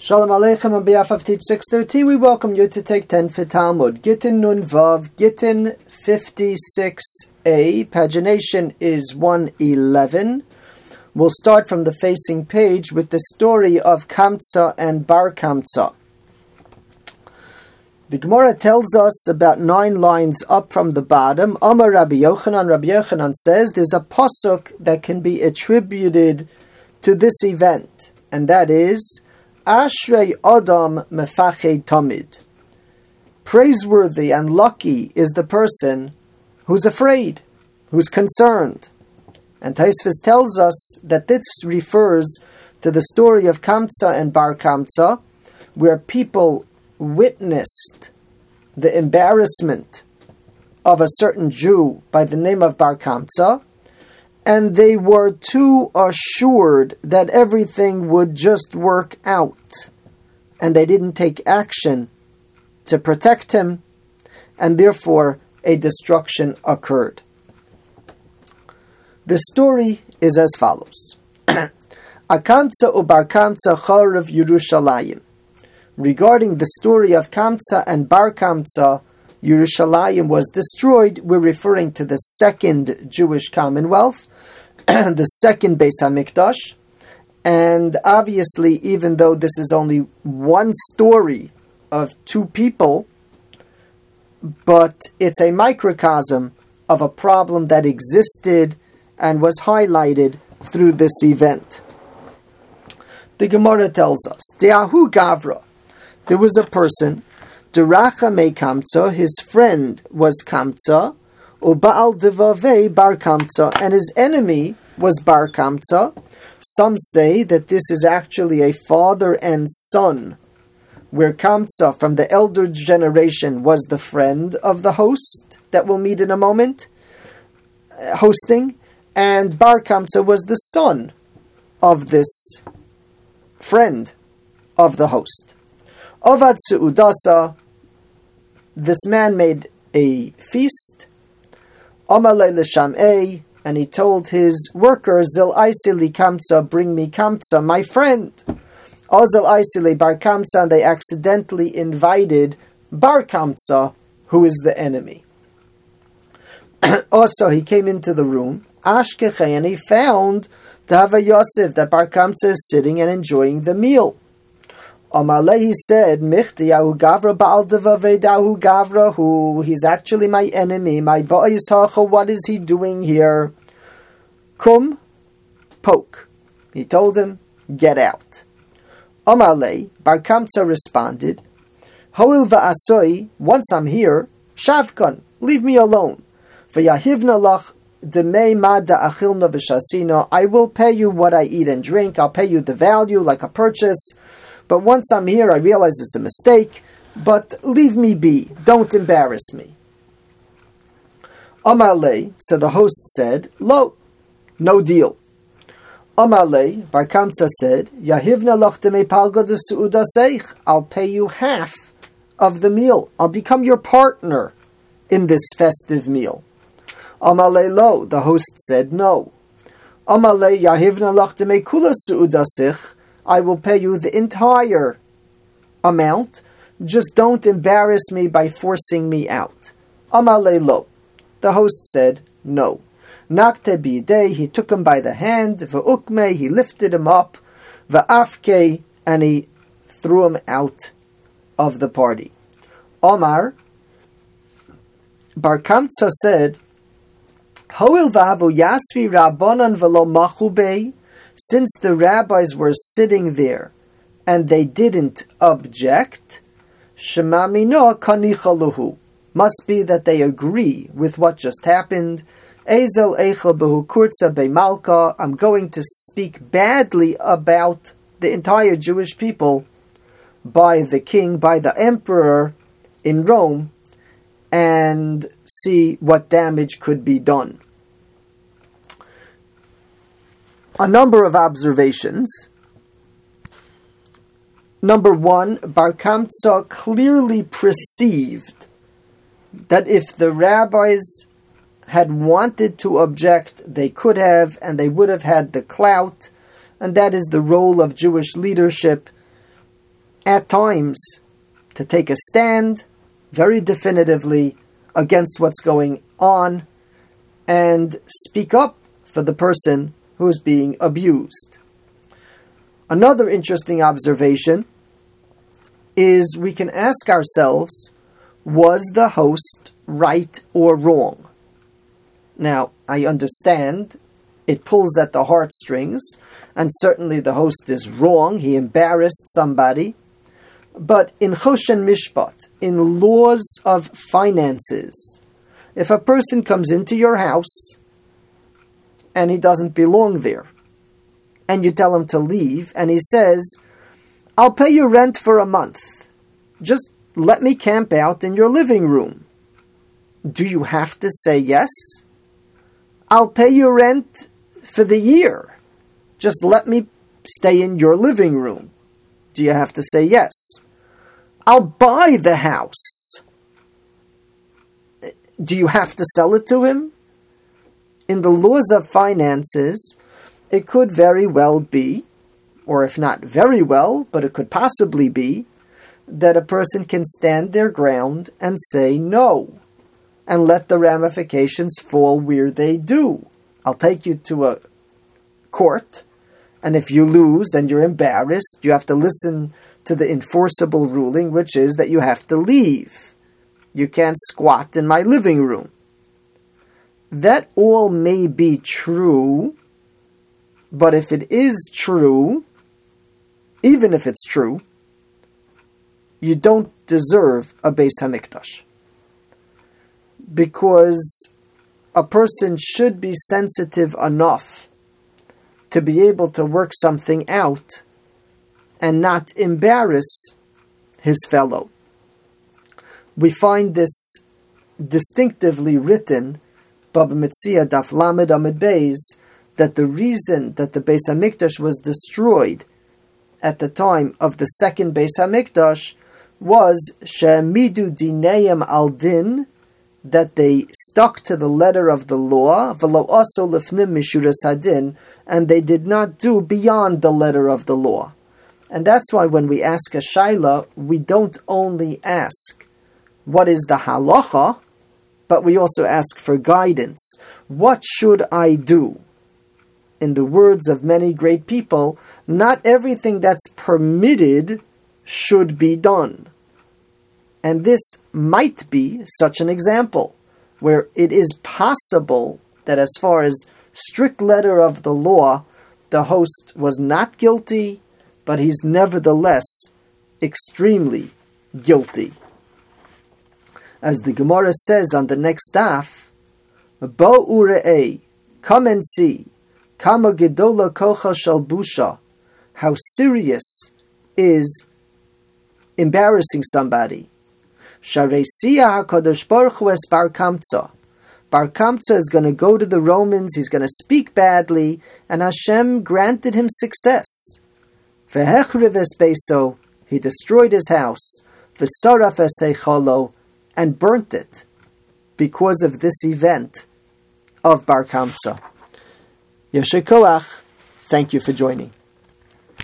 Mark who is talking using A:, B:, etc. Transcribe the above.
A: Shalom Aleichem on behalf of Teach 613, we welcome you to take 10 for Talmud. Gittin Nun Vav, Gittin 56a, pagination is 111. We'll start from the facing page with the story of Kamtza and Bar Kamtza. The Gemara tells us about nine lines up from the bottom. Amar Rabbi Yochanan, Rabbi Yochanan says there's a pasuk that can be attributed to this event, and that is Ashrei Adam Mefache Tamid. Praiseworthy and lucky is the person who's afraid, who's concerned. And Taisvis tells us that this refers to the story of Kamtza and Bar Kamtza, where people witnessed the embarrassment of a certain Jew by the name of Bar Kamtza, and they were too assured that everything would just work out, and they didn't take action to protect him, and therefore a destruction occurred. The story is as follows. Akamtza ubar Kamtza Chorav Yerushalayim. Regarding the story of Kamtza and Bar Kamtza, Yerushalayim was destroyed. We're referring to the second Jewish Commonwealth, the second Beis Hamikdash, and obviously, even though this is only one story of two people, but it's a microcosm of a problem that existed and was highlighted through this event. The Gemara tells us, De'ahu Gavra, there was a person, Deracha me Kamtza, his friend was Kamtza, Ubaal Devave Bar Kamtza, and his enemy was Bar Kamtza. Some say that this is actually a father and son, where Kamtza from the elder generation was the friend of the host that we'll meet in a moment, uh, hosting, and Bar Kamtza was the son of this friend of the host. Ovad Su'udasa, this man made a feast. And he told his workers, Zil Aisili Kamtza, bring me Kamtza, my friend. Oh, Ozil Aisili Bar Kamtza, and they accidentally invited Bar Kamtza, who is the enemy. also, he came into the room, Ashkeche, and he found Tava Yosef, that Bar Kamtza is sitting and enjoying the meal. Amalei, he said, Michtiyahu Gavra Baal Devavedahu Gavra, who he's actually my enemy, my Ba'isacha, what is he doing here? Kum, poke. He told him, get out. Amalei, Bar Kamtza responded, Hoil va'asoi, once I'm here, Shavkan, leave me alone. V'yahivna lach I will pay you what I eat and drink, I'll pay you the value like a purchase, but once I'm here, I realize it's a mistake. But leave me be. Don't embarrass me. Amalei, so the host said, Lo, no deal. Amalei, Bar Kamtza said, Yahivna lochteme palga de seich. I'll pay you half of the meal. I'll become your partner in this festive meal. Amalei lo, the host said no. Amalei Yahivna lochteme kula seich. I will pay you the entire amount. Just don't embarrass me by forcing me out. Amale lo. The host said, no. Nakte bidei, he took him by the hand, v'ukme, he lifted him up, v'afke, and he threw him out of the party. Omar, Bar said, Hoil v'havu yasvi rabbanan v'lo machubei, since the rabbis were sitting there and they didn't object, Shemamino kanichaluhu must be that they agree with what just happened. Ezel echel behu kurza bemalka. I'm going to speak badly about the entire Jewish people by the king, by the emperor in Rome, and see what damage could be done a number of observations. Number one, Bar Kamtza clearly perceived that if the rabbis had wanted to object, they could have, and they would have had the clout, and that is the role of Jewish leadership at times to take a stand very definitively against what's going on and speak up for the person who is being abused. Another interesting observation is we can ask ourselves was the host right or wrong? Now, I understand it pulls at the heartstrings, and certainly the host is wrong. He embarrassed somebody. But in Choshen Mishpat, in laws of finances, if a person comes into your house and he doesn't belong there, and you tell him to leave, and he says, I'll pay you rent for a month. Just let me camp out in your living room. Do you have to say yes? I'll pay you rent for the year. Just let me stay in your living room. Do you have to say yes? I'll buy the house. Do you have to sell it to him? In the laws of finances, it could very well be, or if not very well, but it could possibly be, that a person can stand their ground and say no, and let the ramifications fall where they do. I'll take you to a court, and if you lose and you're embarrassed, you have to listen to the enforceable ruling, which is that you have to leave. You can't squat in my living room. That all may be true, but if it is true, even if it's true, you don't deserve a Beis Hamikdash. Because a person should be sensitive enough to be able to work something out and not embarrass his fellow. We find this distinctively written, Baba Metzia Daf Lamed Amud Beis, that the reason that the Beis Hamikdash was destroyed at the time of the second Beis Hamikdash was Shemidu Dineim al Din, that they stuck to the letter of the law, velo also lifnim mishuras hadin, and they did not do beyond the letter of the law. And that's why when we ask a shaila, we don't only ask what is the halacha, but we also ask for guidance. What should I do? In the words of many great people, not everything that's permitted should be done. And this might be such an example where it is possible that, as far as strict letter of the law, the host was not guilty, but he's nevertheless extremely guilty. As the Gemara says on the next daf, Bo ure'ei, come and see, kama gedola kocha shal busha, how serious is embarrassing somebody. Sharesia HaKadosh Baruch Hu es Kamtza. Bar Kamtza is going to go to the Romans, he's going to speak badly, and Hashem granted him success. Vehechriv es Beso, he destroyed his house. V'saraf es Heicholo, and burnt it because of this event of Bar Kamtza. Yeshikoach, thank you for joining.